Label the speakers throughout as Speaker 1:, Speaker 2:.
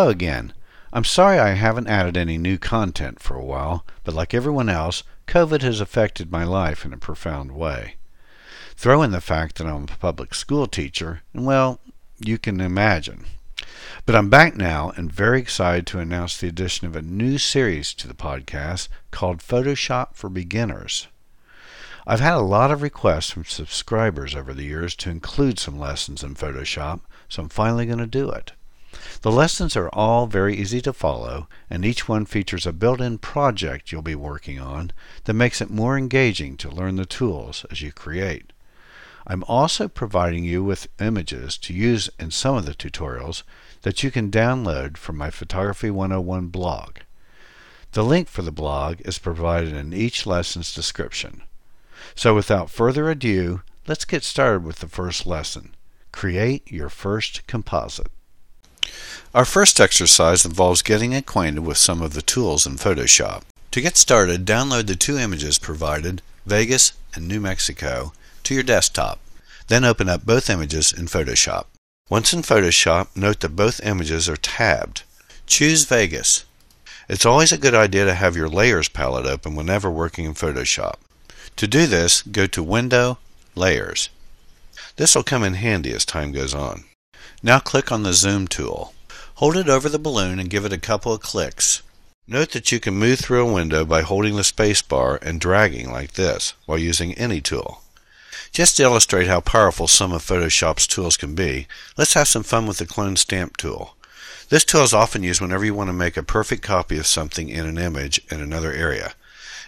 Speaker 1: Hello again. I'm sorry I haven't added any new content for a while, but like everyone else, COVID has affected my life in a profound way. Throw in the fact that I'm a public school teacher, and well, you can imagine. But I'm back now and very excited to announce the addition of a new series to the podcast called Photoshop for Beginners. I've had a lot of requests from subscribers over the years to include some lessons in Photoshop, so I'm finally going to do it. The lessons are all very easy to follow, and each one features a built-in project you'll be working on that makes it more engaging to learn the tools as you create. I'm also providing you with images to use in some of the tutorials that you can download from my Photography 101 blog. The link for the blog is provided in each lesson's description. So without further ado, let's get started with the first lesson. Create your first composite. Our first exercise involves getting acquainted with some of the tools in Photoshop. To get started, download the two images provided, Vegas and New Mexico, to your desktop. Then open up both images in Photoshop. Once in Photoshop, note that both images are tabbed. Choose Vegas. It's always a good idea to have your Layers palette open whenever working in Photoshop. To do this, go to Window, Layers. This will come in handy as time goes on. Now click on the Zoom tool. Hold it over the balloon and give it a couple of clicks. Note that you can move through a window by holding the spacebar and dragging like this while using any tool. Just to illustrate how powerful some of Photoshop's tools can be, let's have some fun with the clone stamp tool. This tool is often used whenever you want to make a perfect copy of something in an image in another area.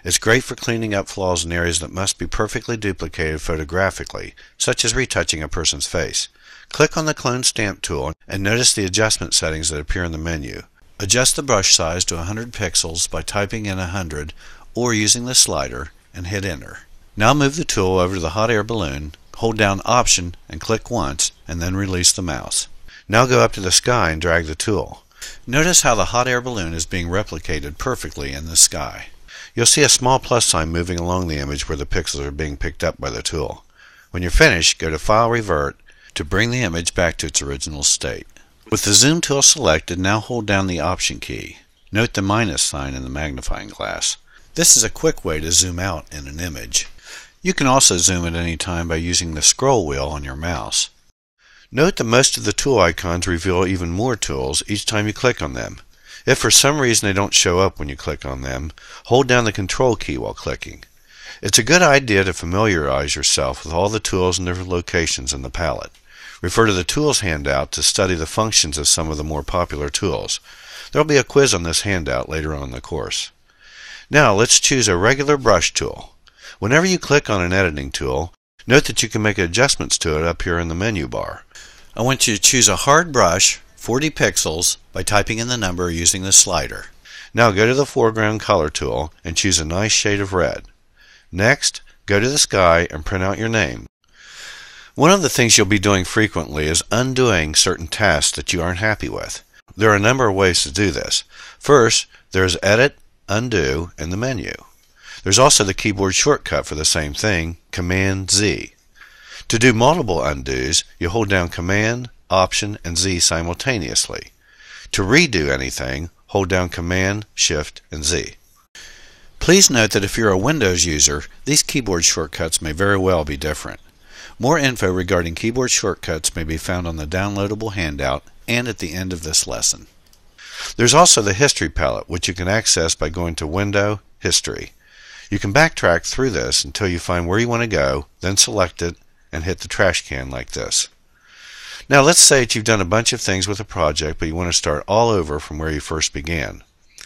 Speaker 1: It's great for cleaning up flaws in areas that must be perfectly duplicated photographically, such as retouching a person's face. Click on the Clone Stamp tool and notice the adjustment settings that appear in the menu. Adjust the brush size to 100 pixels by typing in 100 or using the slider and hit enter. Now move the tool over to the hot air balloon, hold down Option and click once and then release the mouse. Now go up to the sky and drag the tool. Notice how the hot air balloon is being replicated perfectly in the sky. You'll see a small plus sign moving along the image where the pixels are being picked up by the tool. When you're finished, go to File Revert to bring the image back to its original state. With the zoom tool selected, now hold down the Option key. Note the minus sign in the magnifying glass. This is a quick way to zoom out in an image. You can also zoom at any time by using the scroll wheel on your mouse. Note that most of the tool icons reveal even more tools each time you click on them. If for some reason they don't show up when you click on them, hold down the Control key while clicking. It's a good idea to familiarize yourself with all the tools and their locations in the palette. Refer to the Tools handout to study the functions of some of the more popular tools. There will be a quiz on this handout later on in the course. Now let's choose a regular brush tool. Whenever you click on an editing tool, note that you can make adjustments to it up here in the menu bar. I want you to choose a hard brush, 40 pixels, by typing in the number using the slider. Now go to the foreground color tool and choose a nice shade of red. Next, go to the sky and print out your name. One of the things you'll be doing frequently is undoing certain tasks that you aren't happy with. There are a number of ways to do this. First, there's Edit, Undo, and the menu. There's also the keyboard shortcut for the same thing, Command Z. To do multiple undos, you hold down Command, Option, and Z simultaneously. To redo anything, hold down Command, Shift, and Z. Please note that if you're a Windows user, these keyboard shortcuts may very well be different. More info regarding keyboard shortcuts may be found on the downloadable handout and at the end of this lesson. There's also the History palette, which you can access by going to Window, History. You can backtrack through this until you find where you want to go, then select it and hit the trash can like this. Now let's say that you've done a bunch of things with a project, but you want to start all over from where you first began.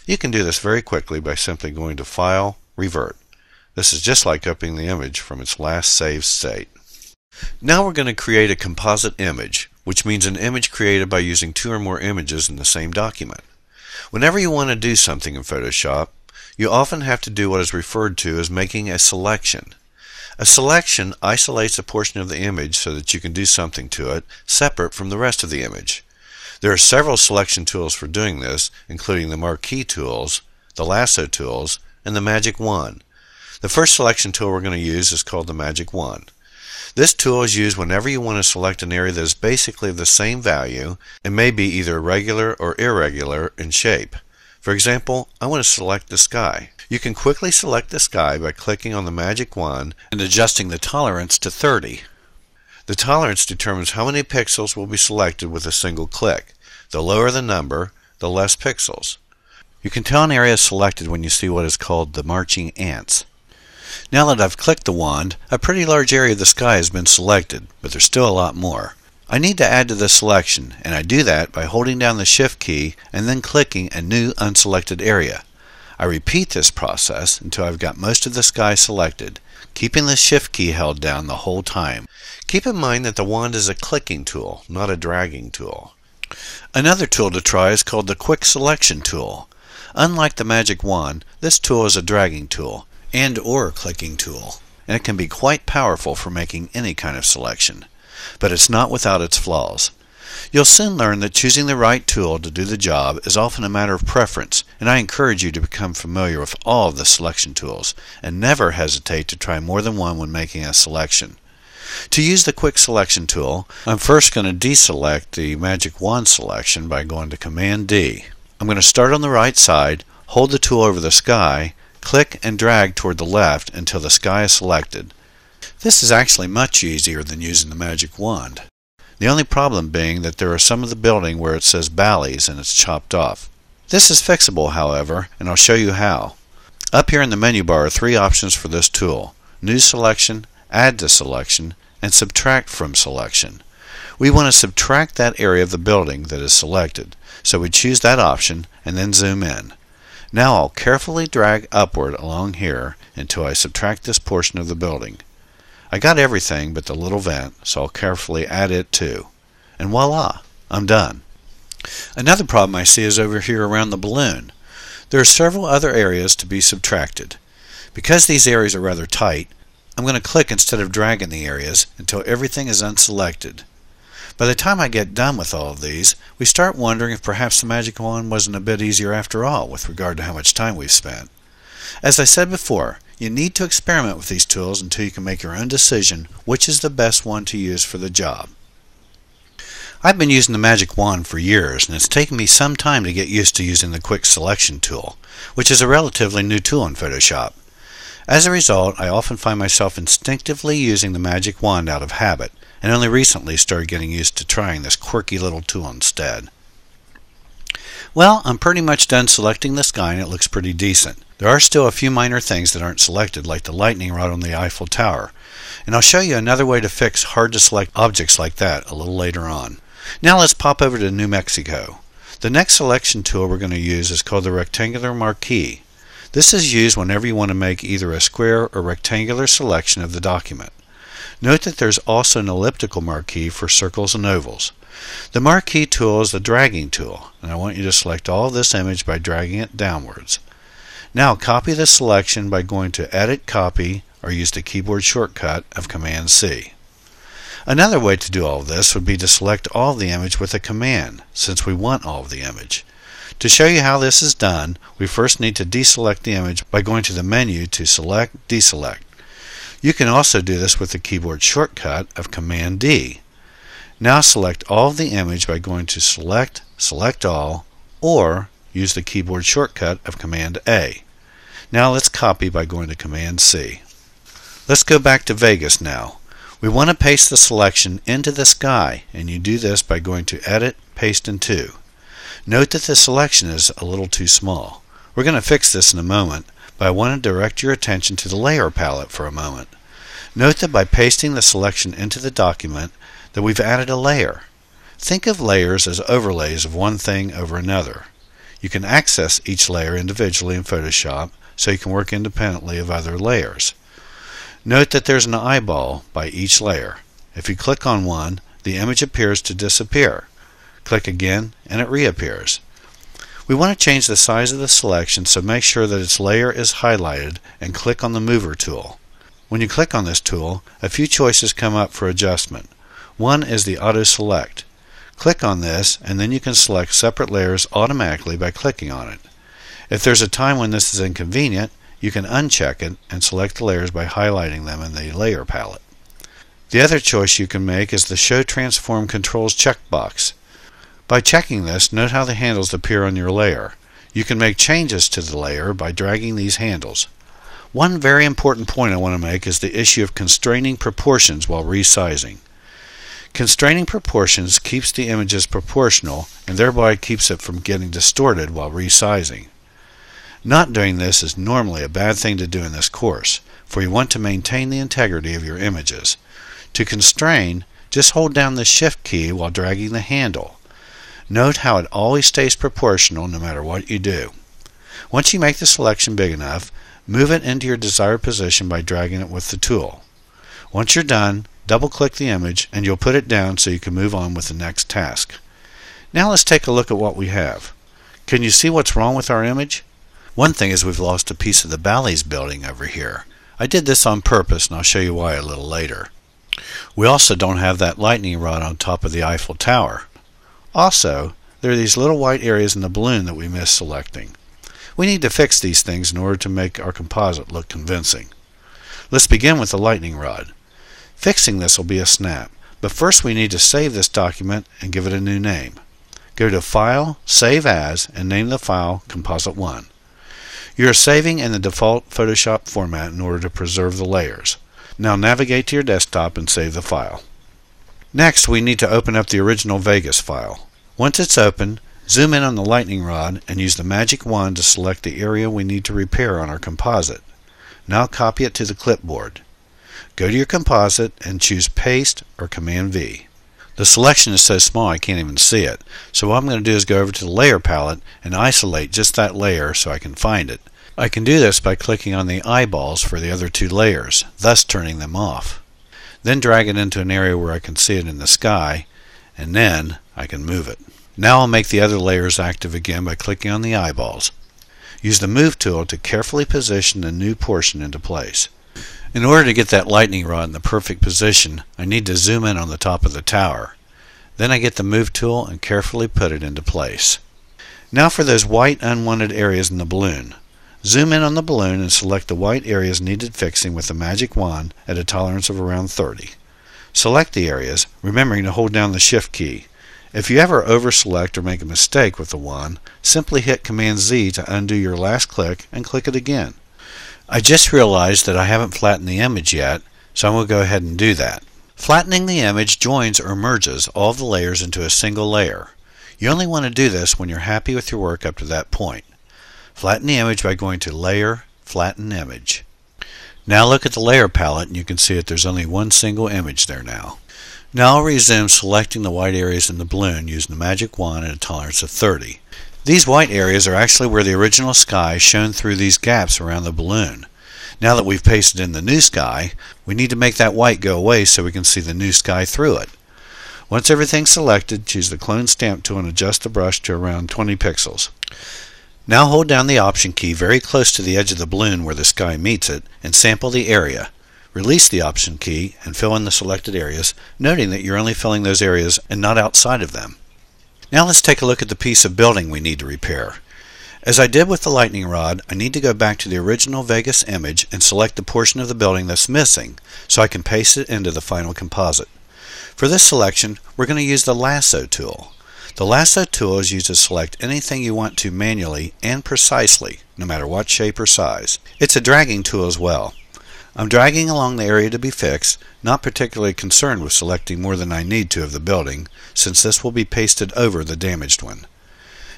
Speaker 1: You can do this very quickly by simply going to File, Revert. This is just like opening the image from its last saved state. Now we're going to create a composite image, which means an image created by using two or more images in the same document. Whenever you want to do something in Photoshop, you often have to do what is referred to as making a selection. A selection isolates a portion of the image so that you can do something to it separate from the rest of the image. There are several selection tools for doing this, including the marquee tools, the lasso tools, and the magic wand. The first selection tool we're going to use is called the magic wand. This tool is used whenever you want to select an area that is basically the same value and may be either regular or irregular in shape. For example, I want to select the sky. You can quickly select the sky by clicking on the magic wand and adjusting the tolerance to 30. The tolerance determines how many pixels will be selected with a single click. The lower the number, the less pixels. You can tell an area is selected when you see what is called the marching ants. Now that I've clicked the wand, a pretty large area of the sky has been selected, but there's still a lot more. I need to add to the selection, and I do that by holding down the Shift key and then clicking a new unselected area. I repeat this process until I've got most of the sky selected, keeping the Shift key held down the whole time. Keep in mind that the wand is a clicking tool, not a dragging tool. Another tool to try is called the Quick Selection tool. Unlike the magic wand, this tool is a dragging tool and or clicking tool, and it can be quite powerful for making any kind of selection. But it's not without its flaws. You'll soon learn that choosing the right tool to do the job is often a matter of preference, and I encourage you to become familiar with all of the selection tools, and never hesitate to try more than one when making a selection. To use the quick selection tool, I'm first going to deselect the magic wand selection by going to Command D. I'm going to start on the right side, hold the tool over the sky, Click and drag toward the left until the sky is selected. This is actually much easier than using the magic wand. The only problem being that there are some of the building where it says Bally's and it's chopped off. This is fixable, however, and I'll show you how. Up here in the menu bar are three options for this tool. New Selection, Add to Selection, and Subtract from Selection. We want to subtract that area of the building that is selected, so we choose that option and then zoom in. Now I'll carefully drag upward along here until I subtract this portion of the building. I got everything but the little vent, so I'll carefully add it too. And voila, I'm done. Another problem I see is over here around the balloon. There are several other areas to be subtracted. Because these areas are rather tight, I'm going to click instead of dragging the areas until everything is unselected. By the time I get done with all of these, we start wondering if perhaps the magic wand wasn't a bit easier after all with regard to how much time we've spent. As I said before, you need to experiment with these tools until you can make your own decision which is the best one to use for the job. I've been using the magic wand for years and it's taken me some time to get used to using the quick selection tool, which is a relatively new tool in Photoshop. As a result, I often find myself instinctively using the magic wand out of habit, and only recently started getting used to trying this quirky little tool instead. Well, I'm pretty much done selecting the sky and it looks pretty decent. There are still a few minor things that aren't selected like the lightning rod on the Eiffel Tower. And I'll show you another way to fix hard to select objects like that a little later on. Now let's pop over to New Mexico. The next selection tool we're going to use is called the Rectangular Marquee. This is used whenever you want to make either a square or rectangular selection of the document. Note that there's also an elliptical marquee for circles and ovals. The marquee tool is the dragging tool, and I want you to select all of this image by dragging it downwards. Now copy the selection by going to Edit Copy or use the keyboard shortcut of Command C. Another way to do all this would be to select all of the image with a command, since we want all of the image. To show you how this is done, we first need to deselect the image by going to the menu to Select, Deselect. You can also do this with the keyboard shortcut of Command D. Now select all of the image by going to Select, Select All, or use the keyboard shortcut of Command A. Now let's copy by going to Command C. Let's go back to Vegas now. We want to paste the selection into the sky, and you do this by going to Edit, Paste into. Note that the selection is a little too small. We're going to fix this in a moment, but I want to direct your attention to the layer palette for a moment. Note that by pasting the selection into the document that we've added a layer. Think of layers as overlays of one thing over another. You can access each layer individually in Photoshop so you can work independently of other layers. Note that there's an eyeball by each layer. If you click on one, the image appears to disappear. Click again and it reappears. We want to change the size of the selection so make sure that its layer is highlighted and click on the mover tool. When you click on this tool, a few choices come up for adjustment. One is the Auto Select. Click on this and then you can select separate layers automatically by clicking on it. If there's a time when this is inconvenient, you can uncheck it and select the layers by highlighting them in the layer palette. The other choice you can make is the Show Transform Controls checkbox. By checking this, note how the handles appear on your layer. You can make changes to the layer by dragging these handles. One very important point I want to make is the issue of constraining proportions while resizing. Constraining proportions keeps the images proportional and thereby keeps it from getting distorted while resizing. Not doing this is normally a bad thing to do in this course, for you want to maintain the integrity of your images. To constrain, just hold down the Shift key while dragging the handle. Note how it always stays proportional no matter what you do. Once you make the selection big enough, move it into your desired position by dragging it with the tool. Once you're done, double click the image and you'll put it down so you can move on with the next task. Now let's take a look at what we have. Can you see what's wrong with our image? One thing is we've lost a piece of the Bally's building over here. I did this on purpose and I'll show you why a little later. We also don't have that lightning rod on top of the Eiffel Tower. Also, there are these little white areas in the balloon that we missed selecting. We need to fix these things in order to make our composite look convincing. Let's begin with the lightning rod. Fixing this will be a snap, but first we need to save this document and give it a new name. Go to File, Save As, and name the file Composite 1. You are saving in the default Photoshop format in order to preserve the layers. Now navigate to your desktop and save the file. Next, we need to open up the original Vegas file. Once it's open, zoom in on the lightning rod and use the magic wand to select the area we need to repair on our composite. Now copy it to the clipboard. Go to your composite and choose Paste or Command V. The selection is so small I can't even see it, so what I'm going to do is go over to the Layer palette and isolate just that layer so I can find it. I can do this by clicking on the eyeballs for the other two layers, thus turning them off. Then drag it into an area where I can see it in the sky, and then I can move it. Now I'll make the other layers active again by clicking on the eyeballs. Use the Move tool to carefully position the new portion into place. In order to get that lightning rod in the perfect position, I need to zoom in on the top of the tower. Then I get the Move tool and carefully put it into place. Now for those white unwanted areas in the balloon. Zoom in on the balloon and select the white areas needed fixing with the magic wand at a tolerance of around 30. Select the areas, remembering to hold down the Shift key. If you ever overselect or make a mistake with the wand, simply hit Command Z to undo your last click and click it again. I just realized that I haven't flattened the image yet, so I'm going to go ahead and do that. Flattening the image joins or merges all the layers into a single layer. You only want to do this when you're happy with your work up to that point. Flatten the image by going to Layer, Flatten Image. Now look at the layer palette and you can see that there's only one single image there now. Now I'll resume selecting the white areas in the balloon using the magic wand at a tolerance of 30. These white areas are actually where the original sky shone through these gaps around the balloon. Now that we've pasted in the new sky, we need to make that white go away so we can see the new sky through it. Once everything's selected, choose the clone stamp tool and adjust the brush to around 20 pixels. Now hold down the Option key very close to the edge of the balloon where the sky meets it and sample the area. Release the Option key and fill in the selected areas, noting that you're only filling those areas and not outside of them. Now let's take a look at the piece of building we need to repair. As I did with the lightning rod, I need to go back to the original Vegas image and select the portion of the building that's missing so I can paste it into the final composite. For this selection, we're going to use the lasso tool. The lasso tool is used to select anything you want to manually and precisely, no matter what shape or size. It's a dragging tool as well. I'm dragging along the area to be fixed, not particularly concerned with selecting more than I need to of the building, since this will be pasted over the damaged one.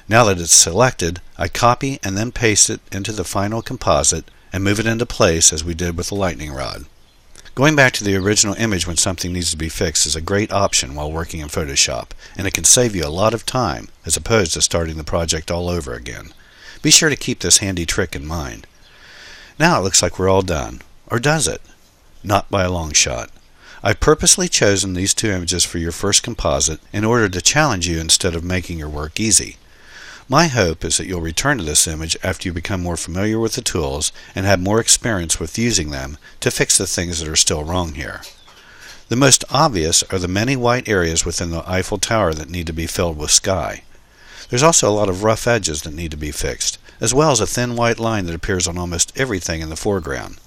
Speaker 1: Now that it's selected, I copy and then paste it into the final composite and move it into place as we did with the lightning rod. Going back to the original image when something needs to be fixed is a great option while working in Photoshop, and it can save you a lot of time as opposed to starting the project all over again. Be sure to keep this handy trick in mind. Now it looks like we're all done. Or does it? Not by a long shot. I've purposely chosen these two images for your first composite in order to challenge you instead of making your work easy. My hope is that you'll return to this image after you become more familiar with the tools and have more experience with using them to fix the things that are still wrong here. The most obvious are the many white areas within the Eiffel Tower that need to be filled with sky. There's also a lot of rough edges that need to be fixed, as well as a thin white line that appears on almost everything in the foreground.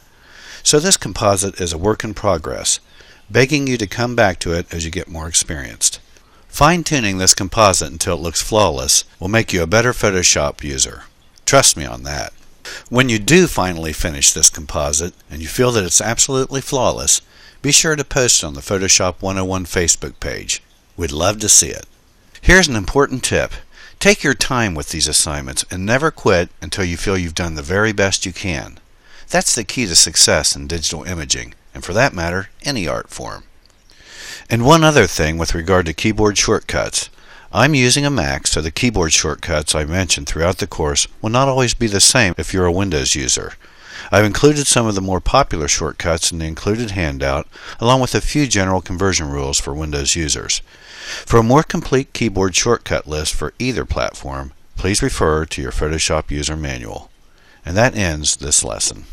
Speaker 1: So this composite is a work in progress. begging you to come back to it as you get more experienced. Fine-tuning this composite until it looks flawless will make you a better Photoshop user. Trust me on that. When you do finally finish this composite and you feel that it's absolutely flawless, be sure to post on the Photoshop 101 Facebook page. We'd love to see it. Here's an important tip. Take your time with these assignments and never quit until you feel you've done the very best you can. That's the key to success in digital imaging, and for that matter, any art form. And one other thing with regard to keyboard shortcuts. I'm using a Mac, so the keyboard shortcuts I mentioned throughout the course will not always be the same if you're a Windows user. I've included some of the more popular shortcuts in the included handout, along with a few general conversion rules for Windows users. For a more complete keyboard shortcut list for either platform, please refer to your Photoshop user manual. And that ends this lesson.